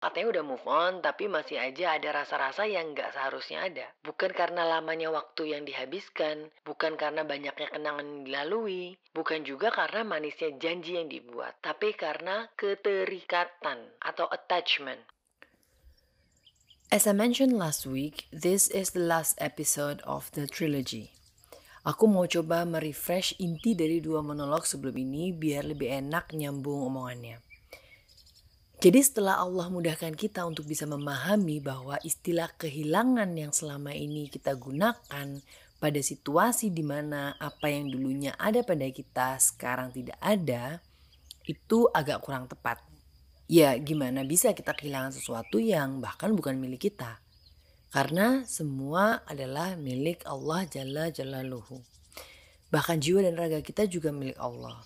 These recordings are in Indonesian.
Katanya udah move on, tapi masih aja ada rasa-rasa yang nggak seharusnya ada. Bukan karena lamanya waktu yang dihabiskan, bukan karena banyaknya kenangan yang dilalui, bukan juga karena manisnya janji yang dibuat, tapi karena keterikatan atau attachment. As I mentioned last week, this is the last episode of the trilogy. Aku mau coba merefresh inti dari dua monolog sebelum ini biar lebih enak nyambung omongannya. Jadi setelah Allah mudahkan kita untuk bisa memahami bahwa istilah kehilangan yang selama ini kita gunakan pada situasi di mana apa yang dulunya ada pada kita sekarang tidak ada, itu agak kurang tepat. Ya gimana bisa kita kehilangan sesuatu yang bahkan bukan milik kita. Karena semua adalah milik Allah Jalla Jalaluhu. Bahkan jiwa dan raga kita juga milik Allah.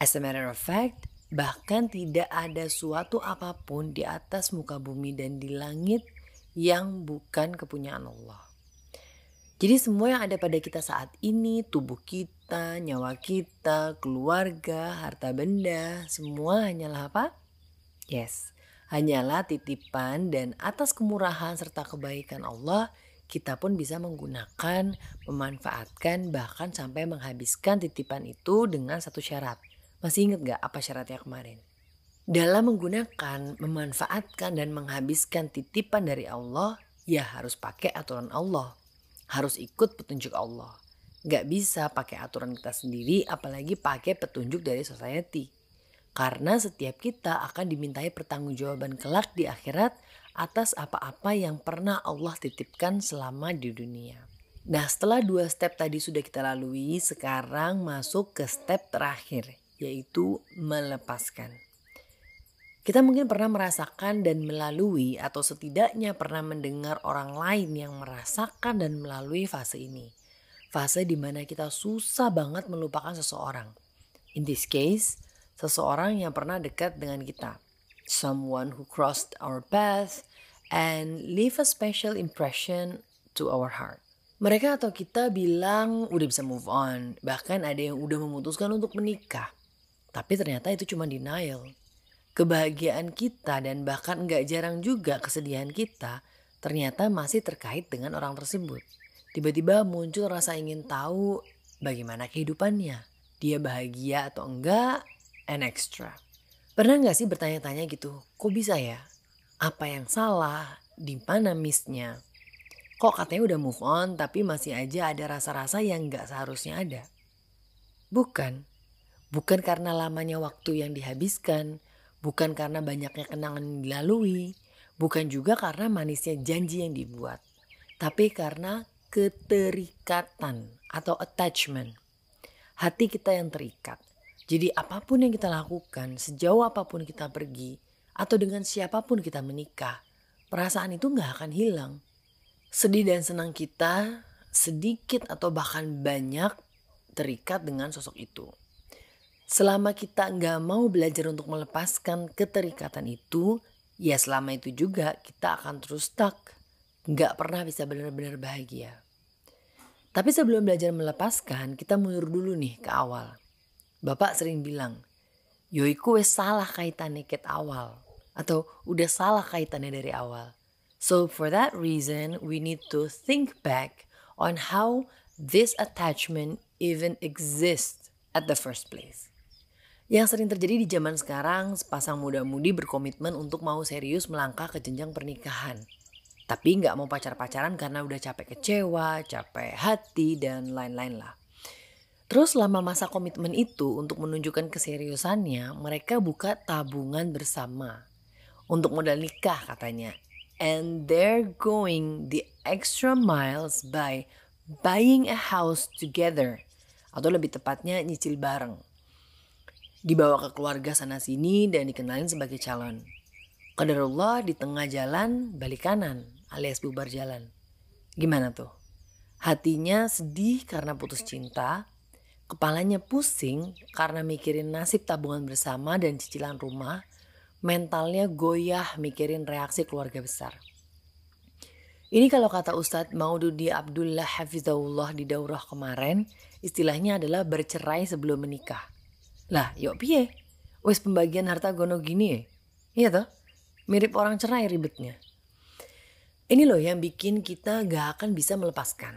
As a matter of fact, Bahkan tidak ada suatu apa pun di atas muka bumi dan di langit yang bukan kepunyaan Allah. Jadi semua yang ada pada kita saat ini, tubuh kita, nyawa kita, keluarga, harta benda, semua hanyalah apa? Yes, hanyalah titipan dan atas kemurahan serta kebaikan Allah, kita pun bisa menggunakan, memanfaatkan, bahkan sampai menghabiskan titipan itu dengan satu syarat – masih inget gak apa syaratnya kemarin? Dalam menggunakan, memanfaatkan, dan menghabiskan titipan dari Allah, ya harus pakai aturan Allah. Harus ikut petunjuk Allah. Gak bisa pakai aturan kita sendiri, apalagi pakai petunjuk dari society. Karena setiap kita akan dimintai pertanggungjawaban kelak di akhirat atas apa-apa yang pernah Allah titipkan selama di dunia. Nah setelah dua step tadi sudah kita lalui, sekarang masuk ke step terakhir, yaitu melepaskan. Kita mungkin pernah merasakan dan melalui, atau setidaknya pernah mendengar orang lain yang merasakan dan melalui fase ini. Fase di mana kita susah banget melupakan seseorang. In this case, seseorang yang pernah dekat dengan kita. Someone who crossed our path and leave a special impression to our heart. Mereka atau kita bilang udah bisa move on, bahkan ada yang udah memutuskan untuk menikah. Tapi ternyata itu cuma denial. Kebahagiaan kita dan bahkan nggak jarang juga kesedihan kita ternyata masih terkait dengan orang tersebut. Tiba-tiba muncul rasa ingin tahu bagaimana kehidupannya. Dia bahagia atau enggak, and extra. Pernah nggak sih bertanya-tanya gitu, kok bisa ya? Apa yang salah? Di mana missnya? Kok katanya udah move on tapi masih aja ada rasa-rasa yang nggak seharusnya ada? Bukan, Bukan karena lamanya waktu yang dihabiskan, bukan karena banyaknya kenangan yang dilalui, bukan juga karena manisnya janji yang dibuat, tapi karena keterikatan atau attachment. Hati kita yang terikat. Jadi apa pun yang kita lakukan, sejauh apa pun kita pergi, atau dengan siapa pun kita menikah, perasaan itu nggak akan hilang. Sedih dan senang kita sedikit atau bahkan banyak terikat dengan sosok itu. Selama kita nggak mau belajar untuk melepaskan keterikatan itu, ya selama itu juga kita akan terus stuck. Nggak pernah bisa benar-benar bahagia. Tapi sebelum belajar melepaskan, kita mundur dulu nih ke awal. Bapak sering bilang, Yoiku wes salah kaitannya ket awal. Atau udah salah kaitannya dari awal. So for that reason, we need to think back on how this attachment even exists at the first place. Yang sering terjadi di zaman sekarang, sepasang muda-mudi berkomitmen untuk mau serius melangkah ke jenjang pernikahan. Tapi nggak mau pacar-pacaran karena udah capek kecewa, capek hati, dan lain-lain lah. Terus selama masa komitmen itu untuk menunjukkan keseriusannya, mereka buka tabungan bersama. Untuk modal nikah katanya. And they're going the extra miles by buying a house together. Atau lebih tepatnya nyicil bareng dibawa ke keluarga sana sini dan dikenalin sebagai calon. Qadarullah di tengah jalan balik kanan alias bubar jalan. Gimana tuh? Hatinya sedih karena putus cinta, kepalanya pusing karena mikirin nasib tabungan bersama dan cicilan rumah, mentalnya goyah mikirin reaksi keluarga besar. Ini kalau kata Ustadz Maududi Abdullah Hafizahullah di daurah kemarin, istilahnya adalah bercerai sebelum menikah. Lah, yuk piye? Wes pembagian harta gono gini ya? Iya toh? Mirip orang cerai ribetnya. Ini loh yang bikin kita gak akan bisa melepaskan.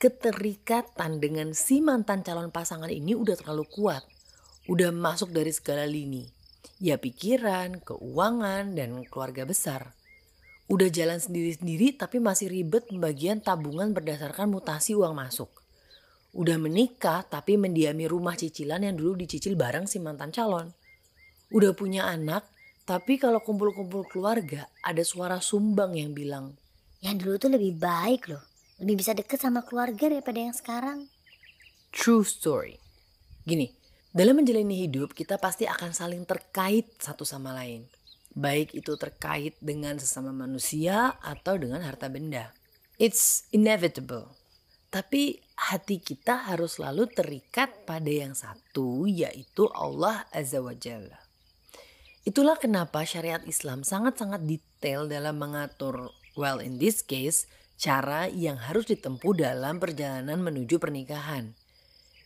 Keterikatan dengan si mantan calon pasangan ini udah terlalu kuat. Udah masuk dari segala lini. Ya pikiran, keuangan, dan keluarga besar. Udah jalan sendiri-sendiri tapi masih ribet pembagian tabungan berdasarkan mutasi uang masuk. Udah menikah tapi mendiami rumah cicilan yang dulu dicicil bareng si mantan calon. Udah punya anak tapi kalau kumpul-kumpul keluarga, ada suara sumbang yang bilang, Yang dulu tuh lebih baik loh. Lebih bisa deket sama keluarga daripada yang sekarang. True story. Gini, dalam menjalani hidup kita pasti akan saling terkait satu sama lain. Baik itu terkait dengan sesama manusia atau dengan harta benda. It's inevitable. Tapi hati kita harus selalu terikat pada yang satu yaitu Allah Azza wa Jalla. Itulah kenapa syariat Islam sangat-sangat detail dalam mengatur, well in this case, cara yang harus ditempuh dalam perjalanan menuju pernikahan.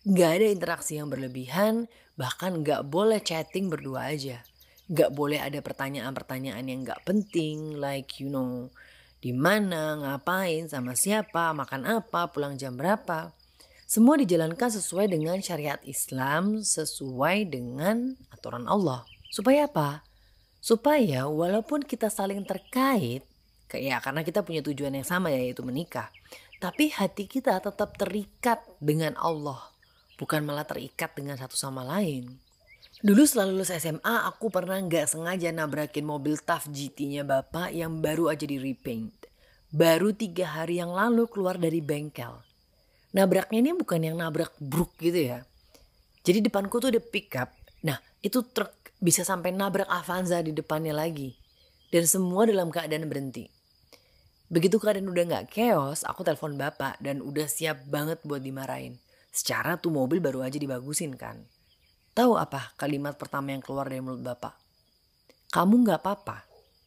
Gak ada interaksi yang berlebihan, bahkan gak boleh chatting berdua aja. Gak boleh ada pertanyaan-pertanyaan yang gak penting, like you know, di mana, ngapain, sama siapa, makan apa, pulang jam berapa. Semua dijalankan sesuai dengan syariat Islam, sesuai dengan aturan Allah. Supaya apa? Supaya walaupun kita saling terkait, ya karena kita punya tujuan yang sama yaitu menikah. Tapi hati kita tetap terikat dengan Allah. Bukan malah terikat dengan satu sama lain. Dulu setelah lulus SMA aku pernah nggak sengaja nabrakin mobil TAF GT-nya bapak yang baru aja di repaint. Baru tiga hari yang lalu keluar dari bengkel. Nabraknya ini bukan yang nabrak bruk gitu ya. Jadi depanku tuh ada pickup. Nah itu truk bisa sampai nabrak Avanza di depannya lagi. Dan semua dalam keadaan berhenti. Begitu keadaan udah gak chaos, aku telepon bapak dan udah siap banget buat dimarahin. Secara tuh mobil baru aja dibagusin kan. Tahu apa kalimat pertama yang keluar dari mulut bapak? Kamu gak apa-apa.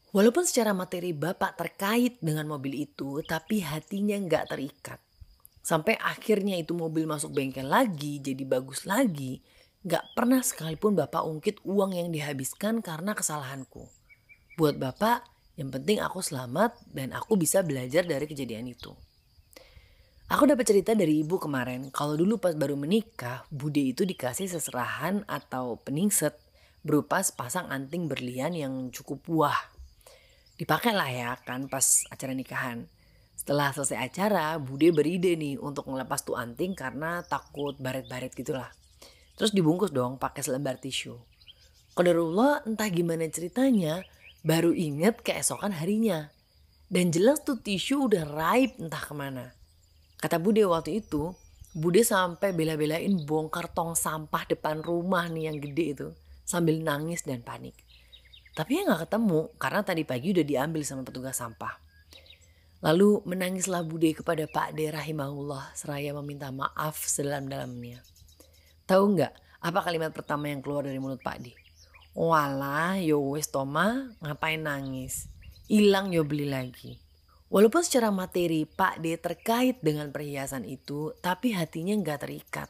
Walaupun secara materi bapak terkait dengan mobil itu, tapi hatinya gak terikat. Sampai akhirnya itu mobil masuk bengkel lagi, jadi bagus lagi, Gak pernah sekalipun Bapak ungkit uang yang dihabiskan karena kesalahanku. Buat Bapak, yang penting aku selamat dan aku bisa belajar dari kejadian itu. Aku dapat cerita dari ibu kemarin, kalau dulu pas baru menikah, Bude itu dikasih seserahan atau peningset berupa sepasang anting berlian yang cukup wah. Dipakai lah ya kan pas acara nikahan. Setelah selesai acara, Bude beride nih untuk ngelepas tuh anting karena takut baret-baret gitulah. Terus dibungkus dong pakai selembar tisu. Qadarullah entah gimana ceritanya baru inget keesokan harinya. Dan jelas tuh tisu udah raib entah ke mana. Kata Bude waktu itu, Bude sampai bela-belain bongkar tong sampah depan rumah nih yang gede itu. Sambil nangis dan panik. Tapi ya gak ketemu karena tadi pagi udah diambil sama petugas sampah. Lalu menangislah Bude kepada Pak De rahimahullah seraya meminta maaf sedalam-dalamnya. Tahu nggak apa kalimat pertama yang keluar dari mulut Pak Di? Walah, yo wes Toma, ngapain nangis? Hilang yo beli lagi. Walaupun secara materi Pak D terkait dengan perhiasan itu, tapi hatinya nggak terikat.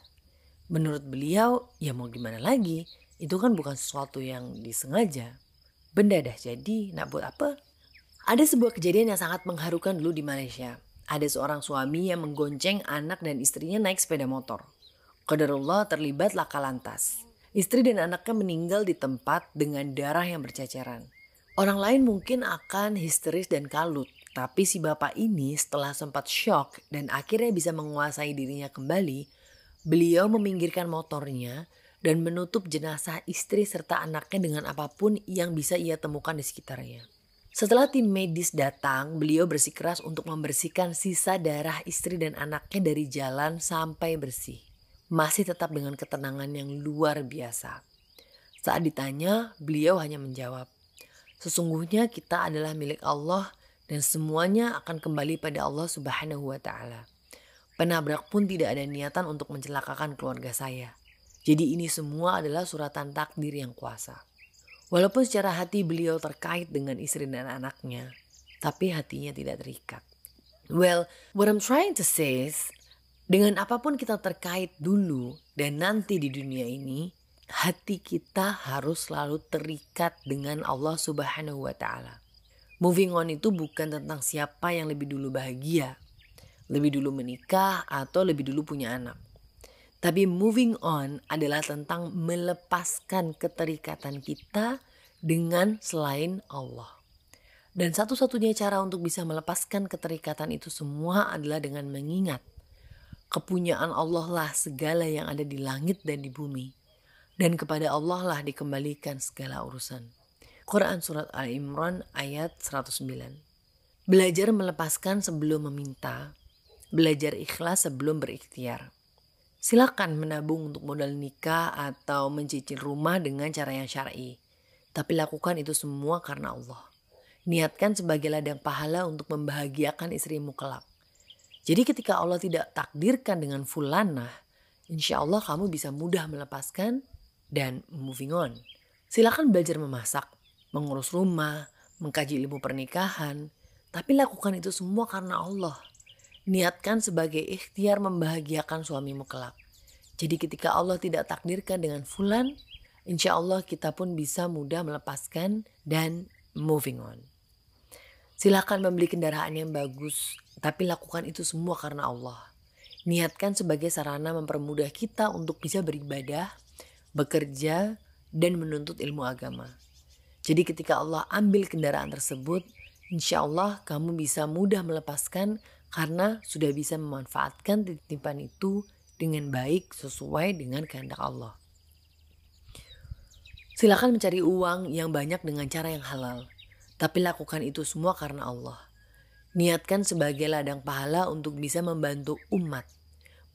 Menurut beliau, ya mau gimana lagi? Itu kan bukan sesuatu yang disengaja. Benda dah jadi, nak buat apa? Ada sebuah kejadian yang sangat mengharukan dulu di Malaysia. Ada seorang suami yang menggonceng anak dan istrinya naik sepeda motor. Qadarullah terlibat laka lantas. Istri dan anaknya meninggal di tempat dengan darah yang berceceran. Orang lain mungkin akan histeris dan kalut, tapi si bapak ini setelah sempat shock dan akhirnya bisa menguasai dirinya kembali, beliau meminggirkan motornya dan menutup jenazah istri serta anaknya dengan apa pun yang bisa ia temukan di sekitarnya. Setelah tim medis datang, beliau bersikeras untuk membersihkan sisa darah istri dan anaknya dari jalan sampai bersih masih tetap dengan ketenangan yang luar biasa. Saat ditanya, beliau hanya menjawab, "Sesungguhnya kita adalah milik Allah dan semuanya akan kembali pada Allah Subhanahu wa taala. Penabrak pun tidak ada niatan untuk mencelakakan keluarga saya. Jadi ini semua adalah suratan takdir yang kuasa." Walaupun secara hati beliau terkait dengan istri dan anaknya, tapi hatinya tidak terikat. Well, what I'm trying to say is, dengan apa pun kita terkait dulu dan nanti di dunia ini, hati kita harus selalu terikat dengan Allah Subhanahu wa taala. Moving on itu bukan tentang siapa yang lebih dulu bahagia, lebih dulu menikah atau lebih dulu punya anak. Tapi moving on adalah tentang melepaskan keterikatan kita dengan selain Allah. Dan satu-satunya cara untuk bisa melepaskan keterikatan itu semua adalah dengan mengingat kepunyaan Allah lah segala yang ada di langit dan di bumi. Dan kepada Allah lah dikembalikan segala urusan. Quran Surat Al-Imran ayat 109. Belajar melepaskan sebelum meminta, belajar ikhlas sebelum berikhtiar. Silakan menabung untuk modal nikah atau mencicil rumah dengan cara yang syar'i. Tapi lakukan itu semua karena Allah. Niatkan sebagai ladang pahala untuk membahagiakan istrimu kelak. Jadi ketika Allah tidak takdirkan dengan fulanah, insya Allah kamu bisa mudah melepaskan dan moving on. Silakan belajar memasak, mengurus rumah, mengkaji ilmu pernikahan, tapi lakukan itu semua karena Allah niatkan sebagai ikhtiar membahagiakan suamimu kelak. Jadi ketika Allah tidak takdirkan dengan fulan, insya Allah kita pun bisa mudah melepaskan dan moving on. Silahkan membeli kendaraan yang bagus, tapi lakukan itu semua karena Allah. Niatkan sebagai sarana mempermudah kita untuk bisa beribadah, bekerja, dan menuntut ilmu agama. Jadi ketika Allah ambil kendaraan tersebut, insya Allah kamu bisa mudah melepaskan karena sudah bisa memanfaatkan titipan itu dengan baik sesuai dengan kehendak Allah. Silakan mencari uang yang banyak dengan cara yang halal, tapi lakukan itu semua karena Allah. Niatkan sebagai ladang pahala untuk bisa membantu umat,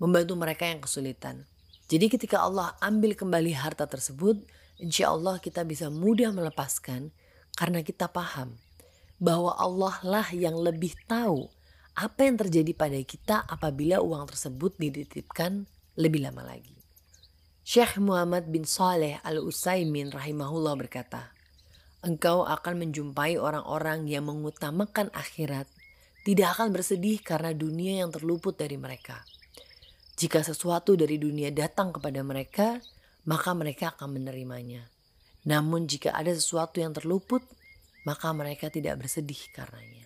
membantu mereka yang kesulitan. Jadi ketika Allah ambil kembali harta tersebut, insya Allah kita bisa mudah melepaskan karena kita paham bahwa Allah lah yang lebih tahu apa yang terjadi pada kita apabila uang tersebut dititipkan lebih lama lagi. Syekh Muhammad bin Saleh al-Utsaimin rahimahullah berkata, Engkau akan menjumpai orang-orang yang mengutamakan akhirat, tidak akan bersedih karena dunia yang terluput dari mereka. Jika sesuatu dari dunia datang kepada mereka, maka mereka akan menerimanya. Namun jika ada sesuatu yang terluput, maka mereka tidak bersedih karenanya.